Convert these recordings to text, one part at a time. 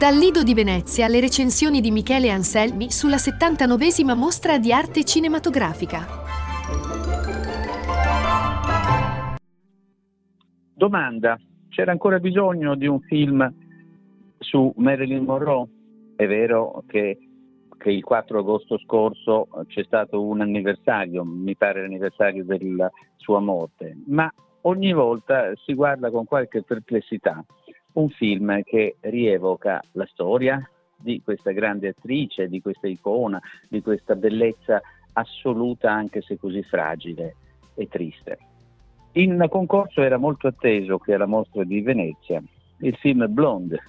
Dal Lido di Venezia le recensioni di Michele Anselmi sulla 79esima mostra di arte cinematografica. Domanda, c'era ancora bisogno di un film su Marilyn Monroe? È vero che, che il 4 agosto scorso c'è stato un anniversario, mi pare l'anniversario della sua morte, ma ogni volta si guarda con qualche perplessità un film che rievoca la storia di questa grande attrice, di questa icona, di questa bellezza assoluta anche se così fragile e triste. In concorso era molto atteso che alla mostra di Venezia il film Blonde,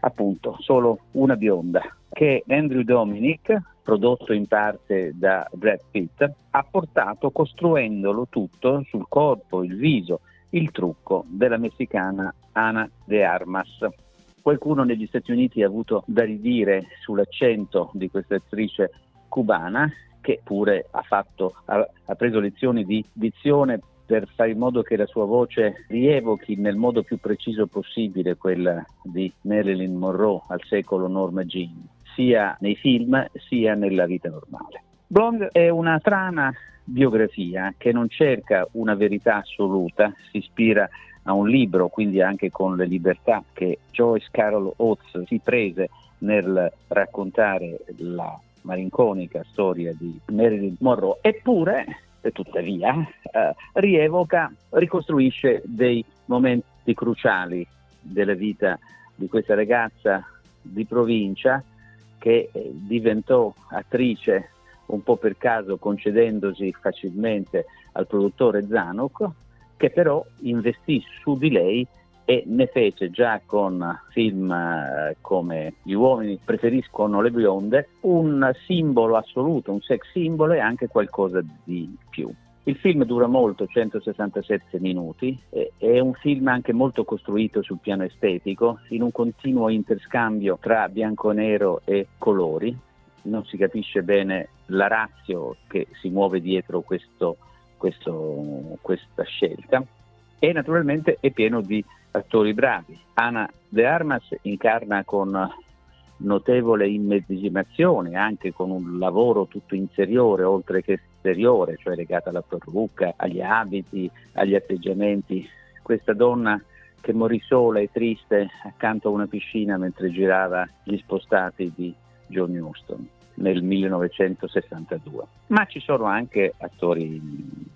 appunto, solo una bionda, che Andrew Dominic, prodotto in parte da Brad Pitt, ha portato costruendolo tutto sul corpo, il viso, il trucco della messicana Ana de Armas. Qualcuno negli Stati Uniti ha avuto da ridire sull'accento di questa attrice cubana che pure ha, fatto, ha, ha preso lezioni di dizione per fare in modo che la sua voce rievochi nel modo più preciso possibile quella di Marilyn Monroe al secolo Norma Jean, sia nei film sia nella vita normale. Blonde è una strana biografia che non cerca una verità assoluta, si ispira a un libro, quindi anche con le libertà che Joyce Carol Oates si prese nel raccontare la malinconica storia di Marilyn Monroe, eppure, tuttavia, eh, rievoca, ricostruisce dei momenti cruciali della vita di questa ragazza di provincia che eh, diventò attrice un po' per caso concedendosi facilmente al produttore Zanuck, che però investì su di lei e ne fece già con film eh, come Gli uomini preferiscono le bionde un simbolo assoluto, un sex simbolo e anche qualcosa di più. Il film dura molto, 167 minuti, è un film anche molto costruito sul piano estetico, in un continuo interscambio tra bianco e nero e colori, non si capisce bene la razio che si muove dietro questo, questo, questa scelta e naturalmente è pieno di attori bravi. Ana De Armas incarna con notevole immedesimazione, anche con un lavoro tutto interiore oltre che esteriore, cioè legato alla parrucca, agli abiti, agli atteggiamenti. Questa donna che morì sola e triste accanto a una piscina mentre girava gli spostati di John Huston nel 1962. Ma ci sono anche attori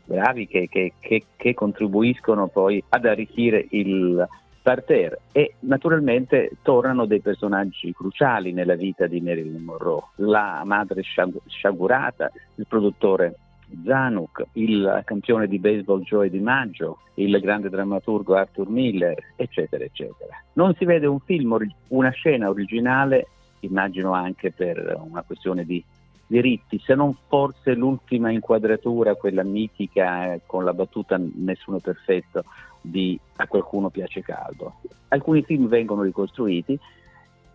bravi che, che, che, che contribuiscono poi ad arricchire il parterre e naturalmente tornano dei personaggi cruciali nella vita di Marilyn Monroe, la madre sciagurata, il produttore Zanuck, il campione di baseball Joe DiMaggio, il grande drammaturgo Arthur Miller, eccetera, eccetera. Non si vede un film, una scena originale immagino anche per una questione di diritti, se non forse l'ultima inquadratura, quella mitica eh, con la battuta Nessuno perfetto di A qualcuno piace caldo. Alcuni film vengono ricostruiti,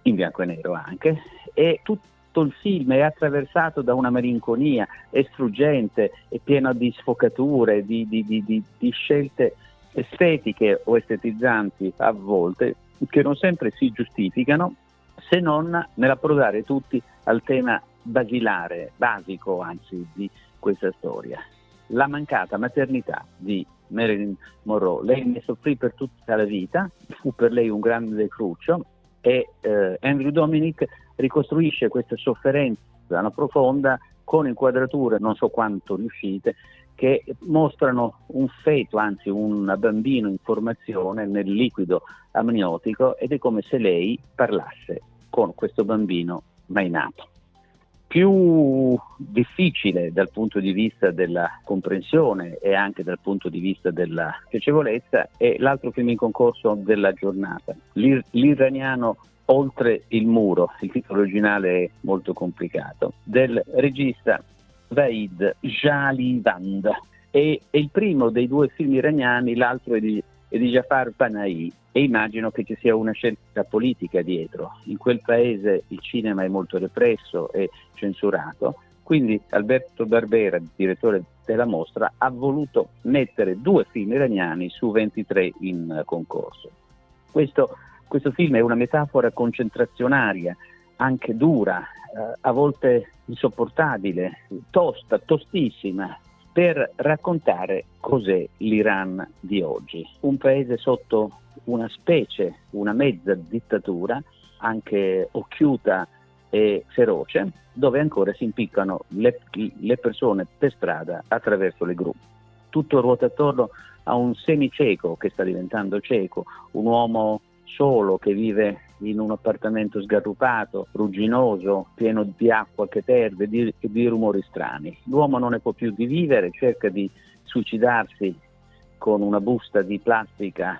in bianco e nero anche, e tutto il film è attraversato da una malinconia, è struggente, è pieno di sfocature, di, di, di, di scelte estetiche o estetizzanti a volte, che non sempre si giustificano se non nell'approdare tutti al tema basilare, basico anzi, di questa storia. La mancata maternità di Marilyn Monroe. Lei ne soffrì per tutta la vita, fu per lei un grande cruccio e eh, Andrew Dominic ricostruisce questa sofferenza profonda con inquadrature, non so quanto riuscite, che mostrano un feto, anzi un bambino in formazione nel liquido amniotico ed è come se lei parlasse con questo bambino mai nato. Più difficile dal punto di vista della comprensione e anche dal punto di vista della piacevolezza è l'altro film in concorso della giornata, l'ir- l'iraniano Oltre il muro, il titolo originale è molto complicato, del regista Vaid Jalivand. È, è il primo dei due film iraniani, l'altro è di e di Jafar Panahi e immagino che ci sia una scelta politica dietro. In quel paese il cinema è molto represso e censurato, quindi Alberto Barbera, direttore della mostra, ha voluto mettere due film iraniani su 23 in concorso. Questo Questo film è una metafora concentrazionaria, anche dura, eh, a volte insopportabile, tosta, tostissima, per raccontare cos'è l'Iran di oggi. Un paese sotto una specie, una mezza dittatura, anche occhiuta e feroce, dove ancora si impiccano le, le persone per strada attraverso le gru. Tutto ruota attorno a un semicieco che sta diventando cieco, un uomo solo che vive in un appartamento sgarrupato, rugginoso, pieno di acqua che perde e di, rumori strani. L'uomo non ne può più di vivere, cerca di suicidarsi con una busta di plastica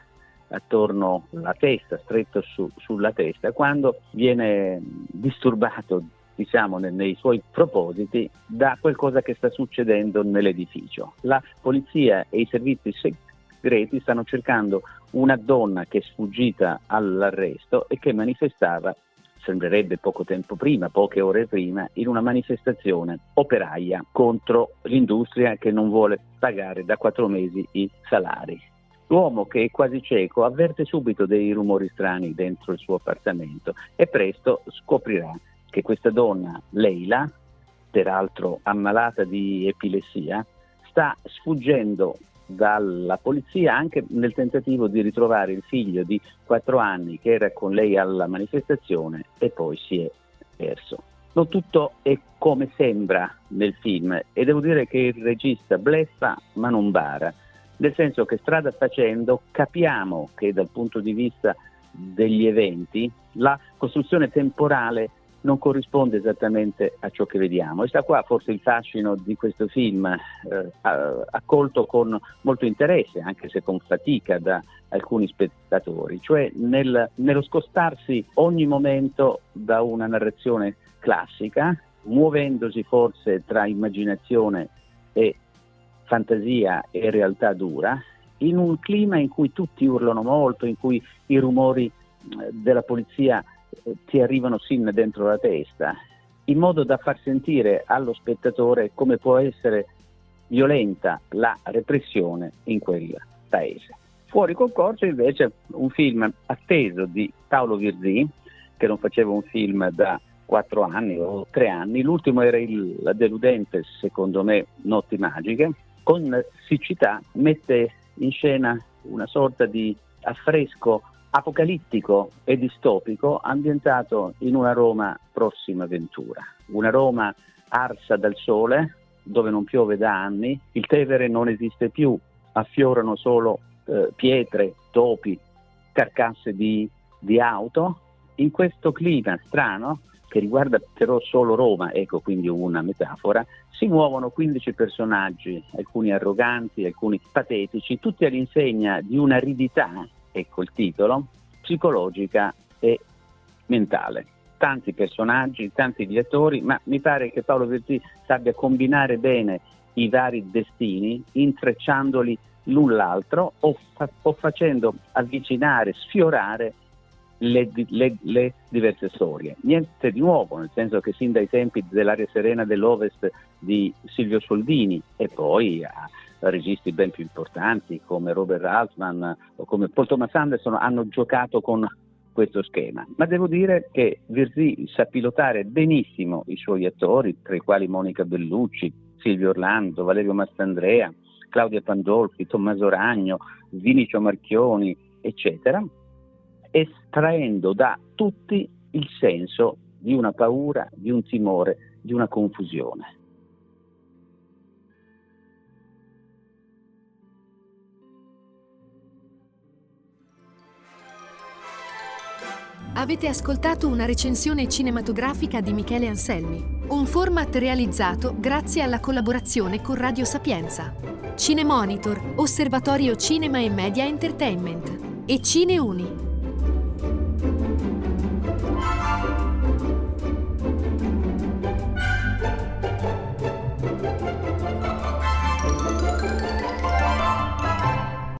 attorno alla testa, stretto su, sulla testa, quando viene disturbato diciamo, nei, nei, suoi propositi da qualcosa che sta succedendo nell'edificio. La polizia e i servizi segreti stanno cercando una donna che è sfuggita all'arresto e che manifestava, sembrerebbe poco tempo prima, poche ore prima, in una manifestazione operaia contro l'industria che non vuole pagare da quattro mesi i salari. L'uomo che è quasi cieco avverte subito dei rumori strani dentro il suo appartamento e presto scoprirà che questa donna, Leila, peraltro ammalata di epilessia, sta sfuggendo dalla polizia anche nel tentativo di ritrovare il figlio di quattro anni che era con lei alla manifestazione e poi si è perso. Non tutto è come sembra nel film e devo dire che il regista bleffa ma non bara, nel senso che strada facendo capiamo che dal punto di vista degli eventi la costruzione temporale non corrisponde esattamente a ciò che vediamo. E sta qua forse il fascino di questo film, eh, accolto con molto interesse, anche se con fatica da alcuni spettatori, cioè nel, nello scostarsi ogni momento da una narrazione classica, muovendosi forse tra immaginazione e fantasia e realtà dura, in un clima in cui tutti urlano molto, in cui i rumori eh, della polizia ti arrivano sin dentro la testa, in modo da far sentire allo spettatore come può essere violenta la repressione in quel paese. Fuori concorso invece un film atteso di Paolo Virzì, che non faceva un film da quattro anni o tre anni, l'ultimo era il, la deludente, secondo me, Notti Magiche, con siccità mette in scena una sorta di affresco apocalittico e distopico ambientato in una Roma prossima ventura, una Roma arsa dal sole, dove non piove da anni, il Tevere non esiste più, affiorano solo eh, pietre, topi, carcasse di, di auto. In questo clima strano, che riguarda però solo Roma, ecco quindi una metafora, si muovono 15 personaggi, alcuni arroganti, alcuni patetici, tutti all'insegna di un'aridità ecco il titolo, psicologica e mentale. Tanti personaggi, tanti gli attori, ma mi pare che Paolo Verzi sappia combinare bene i vari destini, intrecciandoli l'un l'altro o, fa- o facendo avvicinare, sfiorare le, le, le, diverse storie. Niente di nuovo, nel senso che sin dai tempi dell'area serena dell'Ovest di Silvio Soldini e poi a registi ben più importanti come Robert Altman o come Paul Thomas Anderson hanno giocato con questo schema. Ma devo dire che Virzì sa pilotare benissimo i suoi attori, tra i quali Monica Bellucci, Silvio Orlando, Valerio Mastandrea, Claudia Pandolfi, Tommaso Ragno, Vinicio Marchioni, eccetera, estraendo da tutti il senso di una paura, di un timore, di una confusione. Avete ascoltato una recensione cinematografica di Michele Anselmi, un format realizzato grazie alla collaborazione con Radio Sapienza, Cinemonitor, Osservatorio Cinema e Media Entertainment e Cineuni.